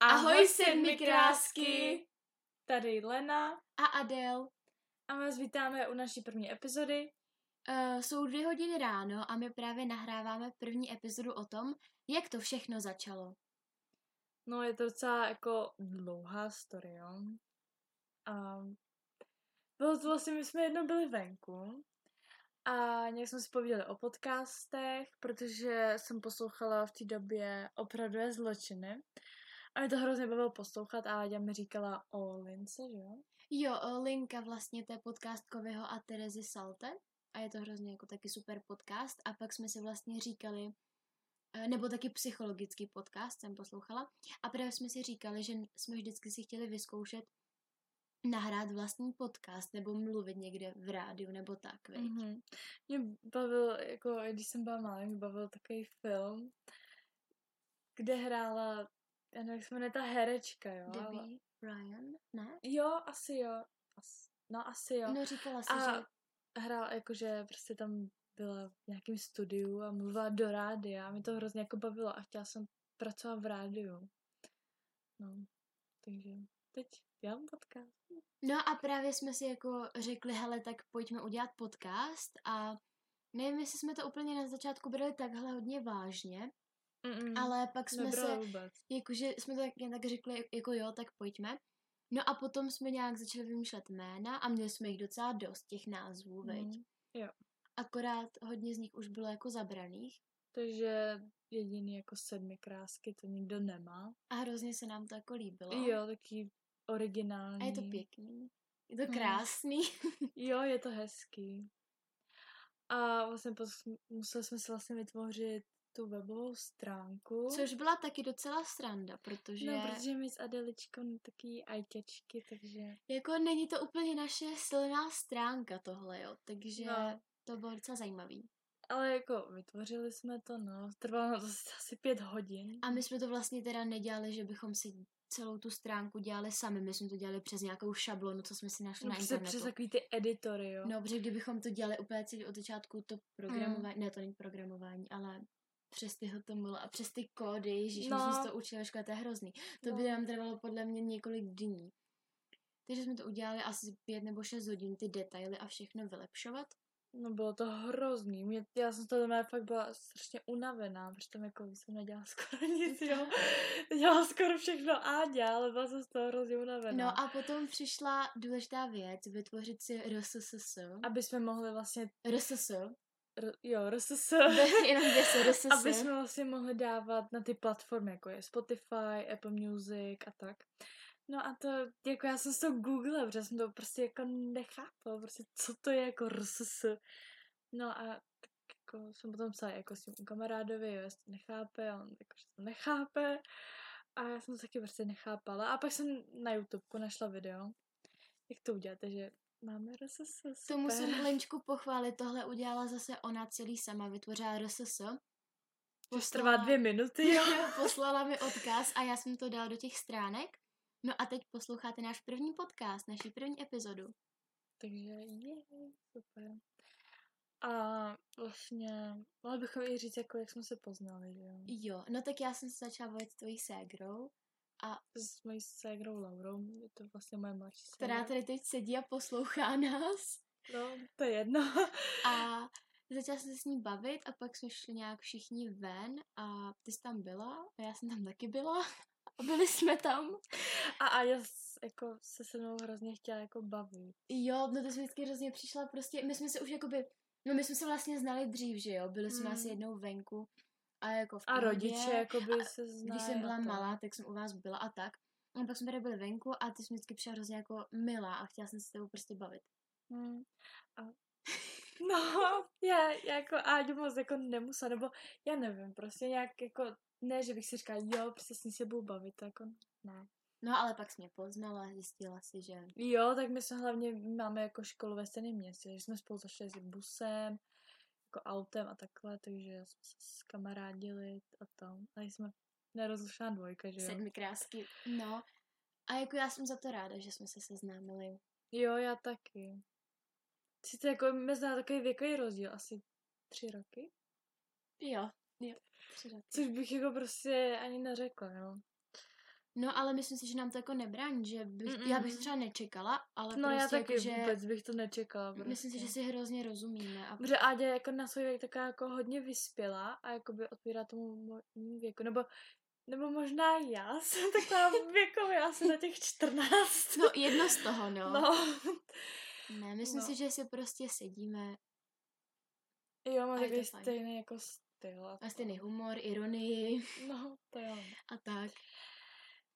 Ahoj sedmi krásky! Tady Lena A Adel. a vás vítáme u naší první epizody. Uh, jsou dvě hodiny ráno a my právě nahráváme první epizodu o tom, jak to všechno začalo. No je to docela jako dlouhá story, jo. A bylo to vlastně, my jsme jednou byli venku a nějak jsme si povídali o podcastech, protože jsem poslouchala v té době opravdové zločiny. A mě to hrozně bavilo poslouchat a Láďa mi říkala o Lince, že jo? Jo, uh, linka vlastně té podcastkového a Terezy Salte. A je to hrozně jako taky super podcast. A pak jsme si vlastně říkali, eh, nebo taky psychologický podcast jsem poslouchala. A právě jsme si říkali, že jsme vždycky si chtěli vyzkoušet nahrát vlastní podcast nebo mluvit někde v rádiu nebo tak, viď? Mm-hmm. Mě bavil, jako když jsem byla malá, mě bavil takový film, kde hrála, já nevím, jak se jmenuje ta herečka, jo? ale- Debbie Ryan, ne? Jo, asi jo. As, no, asi jo. No říkala si, a že... hrál jakože prostě tam byla v nějakém studiu a mluvila do rádia a mě to hrozně jako bavilo a chtěla jsem pracovat v rádiu. No, takže teď dělám podcast. No a právě jsme si jako řekli, hele, tak pojďme udělat podcast a nevím, jestli jsme to úplně na začátku brali takhle hodně vážně, Mm-mm, ale pak jsme se, vůbec. jakože jsme to tak, jen tak řekli, jako jo, tak pojďme. No a potom jsme nějak začali vymýšlet jména a měli jsme jich docela dost, těch názvů, veď. Mm, jo. Akorát hodně z nich už bylo jako zabraných Takže jediný jako sedmi krásky to nikdo nemá. a hrozně se nám to jako líbilo. Jo, taky originální. A je to pěkný. Je to Mm. krásný. Jo, je to hezký. A vlastně museli jsme si vlastně vytvořit tu webovou stránku. Což byla taky docela sranda, protože... No, protože my s Adeličkou taky ajťačky, takže... Jako není to úplně naše silná stránka tohle, jo, takže No. to bylo docela zajímavý. Ale jako vytvořili jsme to, no. Trvalo na to asi pět hodin. A my jsme to vlastně teda nedělali, že bychom si celou tu stránku dělali sami, my jsme to dělali přes nějakou šablonu, co jsme si našli no, na internetu. přes takový ty editory, jo. No, protože kdybychom to dělali úplně celý od začátku, to programování, ne, to není programování, ale přes ty HTML a přes ty kódy, ježíš, no. my jsme No. se to učili škole, to je hrozný. To No. by nám trvalo podle mě několik dní. Takže jsme to udělali asi pět nebo šest hodin, ty detaily a všechno vylepšovat. No bylo to hrozný. Mě, já jsem z toho doma fakt byla strašně unavená, protože tam jako jsem nedělala skoro nic, jo. Dělala skoro všechno Áďa, ale byla jsem z toho hrozně unavená. No a potom přišla důležitá věc, vytvořit si RSS. Aby jsme mohli vlastně, RSS. Jo, RSS, Jenom RSS. aby jsme vlastně mohli dávat na ty platformy, jako je Spotify, Apple Music a tak. No a to, jako já jsem z toho googlila, protože jsem to prostě jako nechápala, prostě co to je jako RSS. No a tak jako jsem potom psala jako s tím kamarádovi, jo, jestli to nechápe, a on jako, že to nechápe. A já jsem to taky prostě nechápala. A pak jsem na YouTube našla video, jak to udělat, takže máme RSS. To super. musím Lenčku pochválit, tohle udělala zase ona celý sama, vytvořila RSS. Což trvá dvě minuty, jo. Jo, poslala mi odkaz a já jsem to dala do těch stránek. No a teď posloucháte náš první podcast, naši první epizodu. Takže je, super. A vlastně, mohli bychom i říct, jako jak jsme se poznali, že jo. Jo, no tak já jsem se začala bavit s tvojí ségrou, S mojí ségrou Laurou, je to vlastně moje mladší která ségra. tady teď sedí a poslouchá nás. No, to je jedno. A začala jsem se s ní bavit a pak jsme šli nějak všichni ven a ty jsi tam byla a já jsem tam taky byla. A byli jsme tam. A Aja s- jako se se mnou hrozně chtěla jako bavit. Jo, no to jsem vždycky hrozně přišla prostě, my jsme se už jakoby, no my jsme se vlastně znali dřív, že jo, byli jsme Hmm. asi jednou venku a jako v A rodiče jako by se znali. Když jsem byla tak. malá, tak jsem u vás byla a tak. A pak jsme tady byli venku a ty jsi vždycky přišla hrozně jako milá a chtěla jsem se s tebou prostě bavit. Hmm. A... No, já, já jako Áďu moc jako nemusela, nebo já nevím, prostě nějak jako, ne, že bych si říkala, jo, prostě s ní se budu bavit, to jako ne. No ale pak jsi mě poznala, zjistila si, že Jo, tak my jsme hlavně máme jako školu ve stejném městě, že jsme spolu zašli jezdit busem, jako autem a takhle, takže jsme se skamarádili a tam. A jsme nerozlučná dvojka, že jo? sedmi krásky. No. A jako já jsem za to ráda, že jsme se seznámili. Jo, já taky. Sice jako mezi námi takový věkový rozdíl, asi tři roky, Jo, jo. Tři roky. což bych jako prostě ani neřekla, jo. No, ale myslím si, že nám to jako nebrání, že bych, Mm-mm. já bych to třeba nečekala, ale No prostě já taky jako, že vůbec bych to nečekala. Prostě. myslím si, že si hrozně rozumíme. A Protože je jako na svůj věk taková jako hodně vyspělá a jakoby odpovídá tomu mojemu věku. Nebo, nebo možná já jsem taková věkově asi na těch 14. no, jedno z toho, no. no. Ne, myslím No. si, že si prostě sedíme Jo, má takový fajn. stejný jako styl. A a stejný humor, ironii No, to jo. a tak.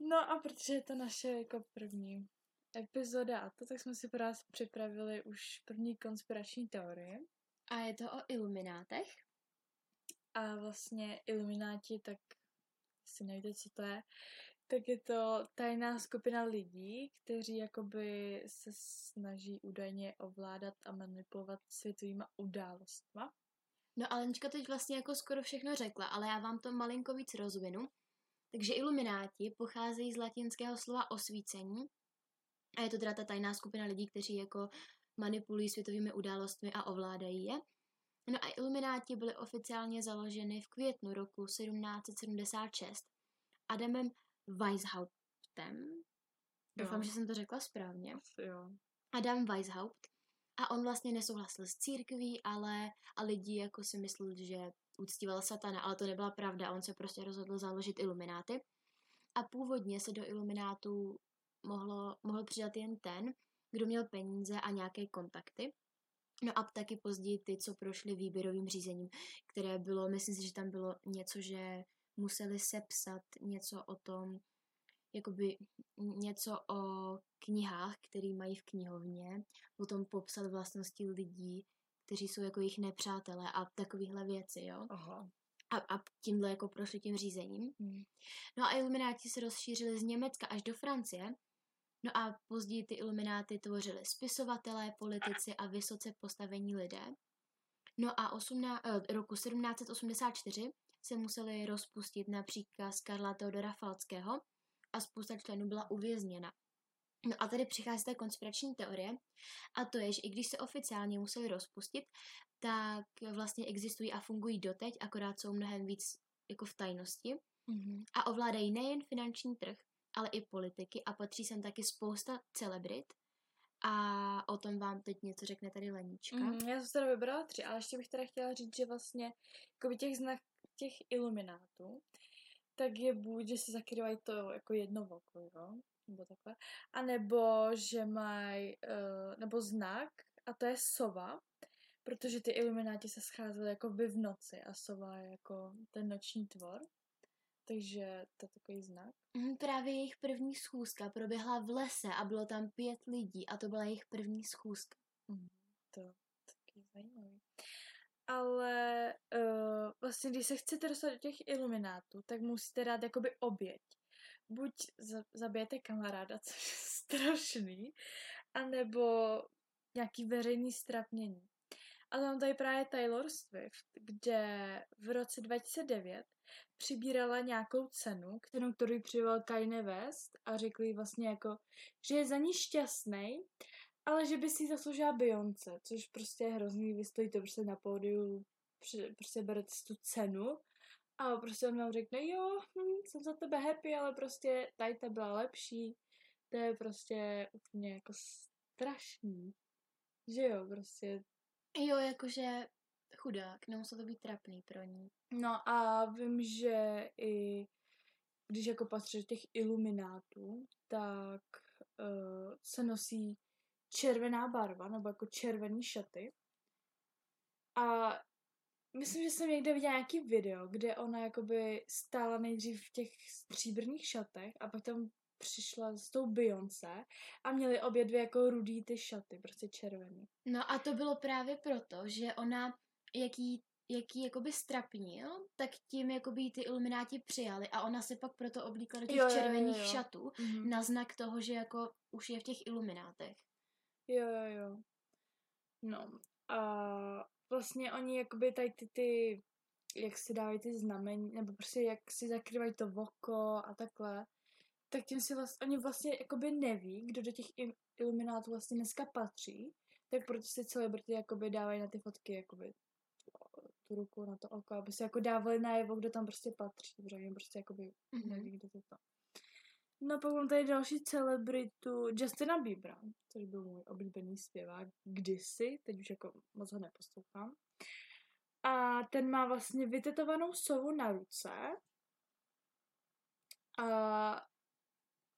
No a protože je to naše jako první epizoda a to, tak jsme si pro vás připravili už první konspirační teorie. A je to o iluminátech. A vlastně Illuminati, tak si nevíte, co to je, tak je to tajná skupina lidí, kteří jakoby se snaží údajně ovládat a manipulovat světovýma událostma. No a Lenčka teď vlastně jako skoro všechno řekla, ale já vám to malinko víc rozvinu. Takže ilumináti pocházejí z latinského slova osvícení a je to teda ta tajná skupina lidí, kteří jako manipulují světovými událostmi a ovládají je. No a ilumináti byly oficiálně založeny v květnu roku 1776 Adamem Weishauptem. Doufám, že jsem to řekla správně. Asi jo. Adam Weishaupt. A on vlastně nesouhlasil s církví, ale a lidi jako si mysleli, že uctíval satana, ale to nebyla pravda. On se prostě rozhodl založit ilumináty. A původně se do iluminátů mohlo, mohl přidat jen ten, kdo měl peníze a nějaké kontakty. No a taky později ty, co prošli výběrovým řízením, které bylo, myslím si, že tam bylo něco, že museli sepsat něco o tom, jakoby něco o knihách, které mají v knihovně, potom popsat vlastnosti lidí, kteří jsou jako jejich nepřátelé a takovéhle věci, jo. Aha. A, a tímhle jako prošli tím řízením. Hmm. No a ilumináti se rozšířili z Německa až do Francie. No a později ty ilumináty tvořili spisovatelé, politici a vysoce postavení lidé. No a 18, eh, roku 1784 se museli rozpustit na příkaz Karla Teodora Falckého a spousta členů byla uvězněna. No a tady přichází ta konspirační teorie a to je, že i když se oficiálně museli rozpustit, tak vlastně existují a fungují doteď, akorát jsou mnohem víc jako v tajnosti Mhm. a ovládají nejen finanční trh, ale i politiky a patří sem taky spousta celebrit a o tom vám teď něco řekne tady Lenička. Mm, já jsem si teda vybrala tři, ale ještě bych teda chtěla říct, že vlastně těch znak těch iluminátů, tak je buď, že si zakrývají to jako jedno oko, jo? nebo takhle, a nebo že mají, uh, nebo znak, a to je sova, protože ty ilumináti se scházely jako by v noci a sova je jako ten noční tvor, takže to je takový znak. Mhm, Právě jejich první schůzka proběhla v lese a bylo tam pět lidí a to byla jejich první schůzka. Mm, to taky zajímavý. Ale uh, vlastně, když se chcete dostat do těch iluminátů, tak musíte dát jakoby oběť. Buď za, zabijete kamaráda, což je strašný, anebo nějaký veřejný strapnění. A tam tady právě Taylor Swift, kde v roce 2009 přibírala nějakou cenu, kterou, kterou jí přival Kanye West a řekl jí vlastně jako, že je za ní šťastný, ale že by si zasloužila Beyoncé, což prostě je hrozný, vy stojíte prostě na pódiu, prostě berete si tu cenu a prostě on vám řekne, jo, hm, jsem za tebe happy, ale prostě tady ta byla lepší, to je prostě úplně jako strašný. Že jo, prostě. Jo, jakože chudák, nemuselo to být trapný pro ní. No a vím, že i když jako patří těch iluminátů, tak uh, se nosí červená barva, nebo jako červený šaty. A myslím, že jsem někde viděla nějaký video, kde ona jakoby stála nejdřív v těch stříbrných šatech a pak tam přišla s tou Beyoncé a měly obě dvě jako rudý ty šaty, prostě červený. No a to bylo právě proto, že ona, jaký jaký jakoby strapnil, tak tím jakoby ty ilumináti přijali a ona se pak proto oblíkla do těch Jo, jo, jo, červených jo. šatů Mhm. na znak toho, že jako už je v těch iluminátech. Jo, jo, jo. No a vlastně oni jakoby tady ty, ty jak si dávají ty znamení, nebo prostě jak si zakrývají to oko a takhle, tak tím si vlastně, oni vlastně jakoby neví, kdo do těch iluminátů vlastně dneska patří, tak proto si celebrity jakoby dávají na ty fotky jakoby tu ruku na to oko, aby se jako dávali najevo, kdo tam prostě patří, protože oni prostě jakoby Mhm. neví, kdo to to. No pak mám tady další celebritu Justina Biebera, což byl můj oblíbený zpěvák kdysi, teď už jako moc ho neposlouchám. A ten má vlastně vytetovanou sovu na ruce a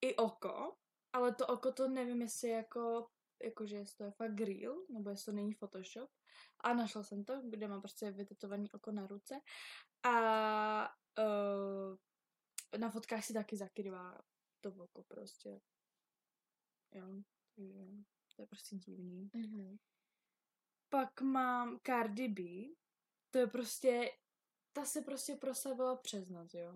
i oko, ale to oko to nevím, jestli jako, jakože jestli to je fakt real, nebo jestli to není Photoshop. A našla jsem to, kde mám prostě vytetovaný oko na ruce. A uh, na fotkách si taky zakrývá to oko prostě. Jo, takže to je prostě divný. Mhm. Pak mám Cardi B, to je prostě, ta se prostě proslavila přes noc, jo.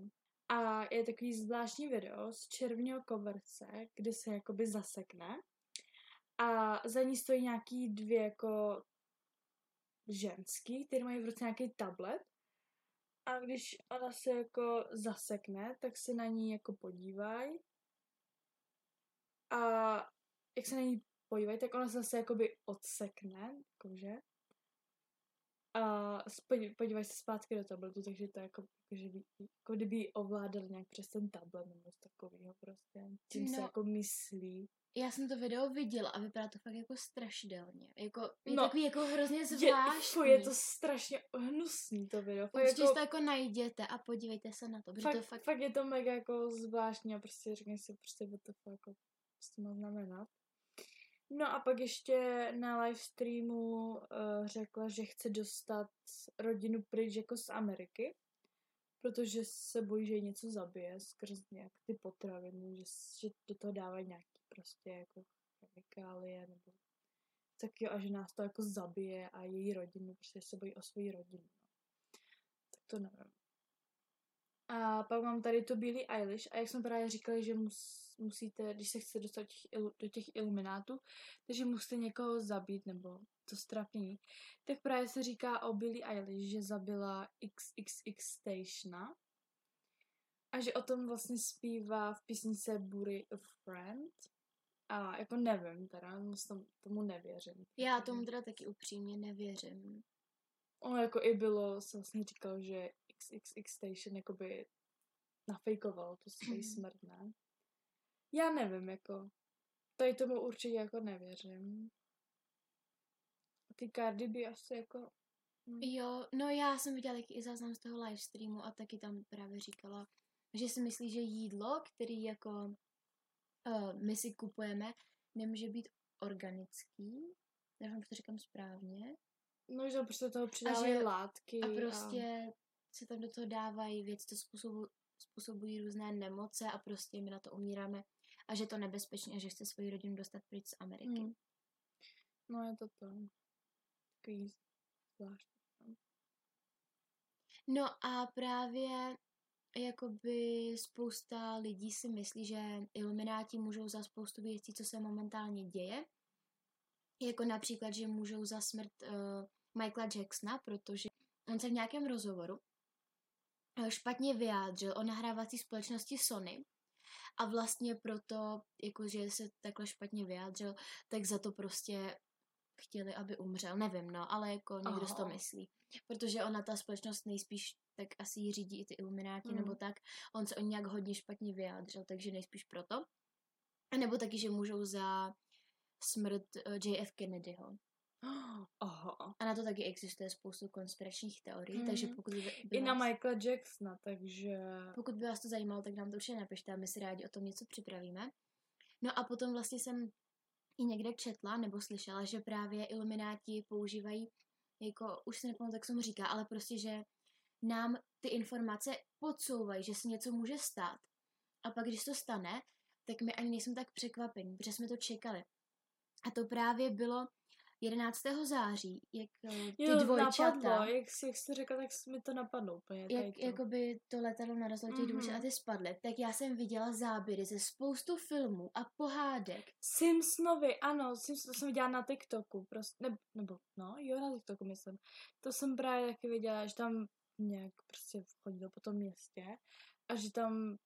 A je takový zvláštní video z červního koberce, kde se jakoby zasekne a za ní stojí nějaký dvě jako ženský, který mají v ruce nějaký tablet a když ona se jako zasekne, tak se na ní jako podívají a jak se na ní podívají, tak ona se zase jakoby odsekne, jakože. A podí- podívají se zpátky do tabletu, takže to je jako, že by, jako kdyby ovládal nějak přes ten tablet nebo něco takového prostě. Tím se No. jako myslí. Já jsem to video viděla a vypadá to fakt jako strašidelně. Jako, je No, takový jako hrozně Je, zvláštní. fuj, je to strašně hnusný to video. Fakt, Určitě jako, to jako najděte a podívejte se na to, fakt, to fakt... fakt, je to mega jako zvláštní a prostě řekne si prostě, what the jako, prostě má znamenat. No a pak ještě na live streamu uh, řekla, že chce dostat rodinu pryč jako z Ameriky, protože se bojí, že něco zabije skrz nějak ty potraviny, že, že do toho dávají nějaký prostě jako chemikálie nebo tak jo, a že nás to jako zabije a její rodinu, protože se bojí o svoji rodinu. No. Tak to nevím. A pak mám tady to Billie Eilish a jak jsme právě říkali, že mus, musíte, když se chcete dostat do těch, do těch iluminátů, takže musíte někoho zabít nebo to strapnění. Tak právě se říká o Billie Eilish, že zabila XXX Stationa a že o tom vlastně zpívá v písnice Bury a Friend. A jako nevím teda, moc tom, tomu nevěřím. Já tomu teda taky upřímně nevěřím. Ono jako i bylo, se vlastně říkalo, že XXX Station jakoby nafejkoval tu svoji smrt, ne? Já nevím, jako. Tady tomu určitě jako nevěřím. A ty Cardi by asi jako... hm. Jo, no já jsem viděla taky i záznam z toho live streamu a taky tam právě říkala, že si myslí, že jídlo, který jako uh, my si kupujeme, nemůže být organický. Nevím, jestli to říkám správně. No, že prostě toho přidávají že- látky. A prostě se tam do toho dávají věci, co způsobu, způsobují různé nemoce a prostě my na to umíráme a že je to nebezpečné a že chce svoji rodinu dostat pryč z Ameriky. Hm. No, je to to. Takový zvláštní. No a právě jakoby spousta lidí si myslí, že ilumináti můžou za spoustu věcí, co se momentálně děje. Jako například, že můžou za smrt uh, Michaela Jacksona, protože on se v nějakém rozhovoru špatně vyjádřil o nahrávací společnosti Sony a vlastně proto, jakože se takhle špatně vyjádřil, tak za to prostě chtěli, aby umřel. Nevím, no, ale jako někdo si to Aha. myslí. Protože ona, ta společnost nejspíš tak asi ji řídí i ty ilumináti, Mm. nebo tak. On se o nějak hodně špatně vyjádřil, takže nejspíš proto. A nebo taky, že můžou za smrt eh, JF Kennedyho. Aha. A na to taky existuje spoustu konspiračních teorií, takže Mhm. pokud by, by I na vás, Michaela Jacksona, takže... pokud by vás to zajímalo, tak nám to určitě napište a my si rádi o tom něco připravíme. No a potom vlastně jsem i někde četla nebo slyšela, že právě ilumináti používají, jako už se nepamatuji, jak se mu říká, ale prostě, že nám ty informace podsouvají, že se něco může stát. A pak, když to stane, tak my ani nejsme tak překvapení, protože jsme to čekali. A to právě bylo 11. září, jak eh, ty Jo, dvojčata, napadlo, jak jsi, jak jsi řekla, tak mi to napadlo úplně. jak, to. jakoby to letadlo narazilo těch dvojčat a ty spadly, tak já jsem viděla záběry ze spoustu filmů a pohádek. Simpsonovi, ano, Sims, to jsem viděla na TikToku, prostě, ne, nebo, no, jo, na TikToku myslím. To jsem právě taky viděla, že tam nějak prostě chodilo po tom městě a že tam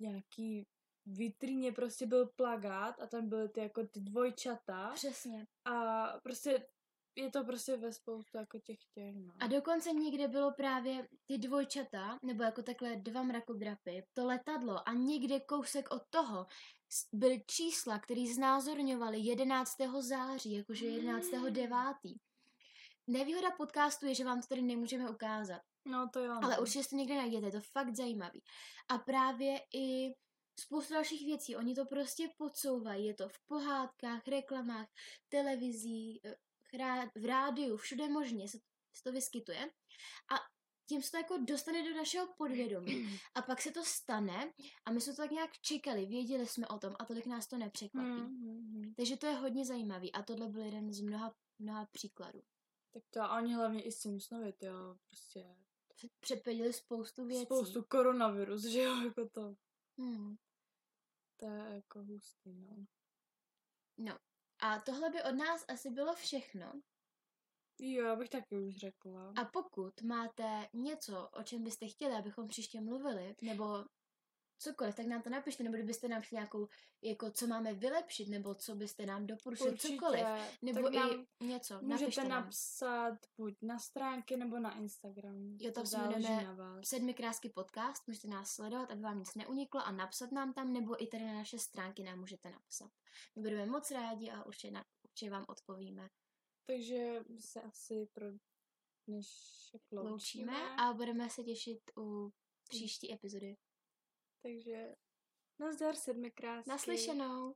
nějaký vitrině prostě byl plagát a tam byly ty jako ty dvojčata Přesně. a prostě je to prostě ve spoustu jako těch těch, no. A dokonce někde bylo právě ty dvojčata, nebo jako takhle dva mrakodrapy, to letadlo a někde kousek od toho byly čísla, které znázorňovaly 11. září, jakože 11. 9. Nevýhoda podcastu je, že vám to tady nemůžeme ukázat, No to jo. ale no. určitě to někde najdete, je to fakt zajímavý. A právě i spoustu dalších věcí, oni to prostě podsouvají, je to v pohádkách, reklamách, televizí, eh, v rádiu, všude možně se to vyskytuje. A tím se to jako dostane do našeho podvědomí a pak se to stane a my jsme to tak nějak čekali, věděli jsme o tom a tolik nás to nepřekvapí. Hmm, hmm, hmm. Takže to je hodně zajímavý a tohle byl jeden z mnoha, mnoha příkladů. Tak to a oni hlavně i Simpsonovi, jo, prostě Před- Předpověděli spoustu věcí. spoustu koronavirus, že jo, jako to, Hmm. To je jako hustý, no. No. A tohle by od nás asi bylo všechno. Jo, bych taky už řekla. A pokud máte něco, o čem byste chtěli, abychom příště mluvili, nebo cokoliv, tak nám to napište, nebo kdybyste nám chtěli nějakou, jako co máme vylepšit, nebo co byste nám doporučili, cokoliv. Nebo tak i nám něco, můžete napište nám. napsat buď na stránky nebo na Instagram. Jo, tam to se jmenujeme na vás. Sedmi krásky podcast, můžete nás sledovat, aby vám nic neuniklo a napsat nám tam, nebo i tady na naše stránky nám můžete napsat. My budeme moc rádi a určitě, na, určitě vám odpovíme. Takže se asi pro dnešek loučíme. Loučíme a budeme se těšit u příští epizody. Takže nazdar sedmi krásky. Naslyšenou!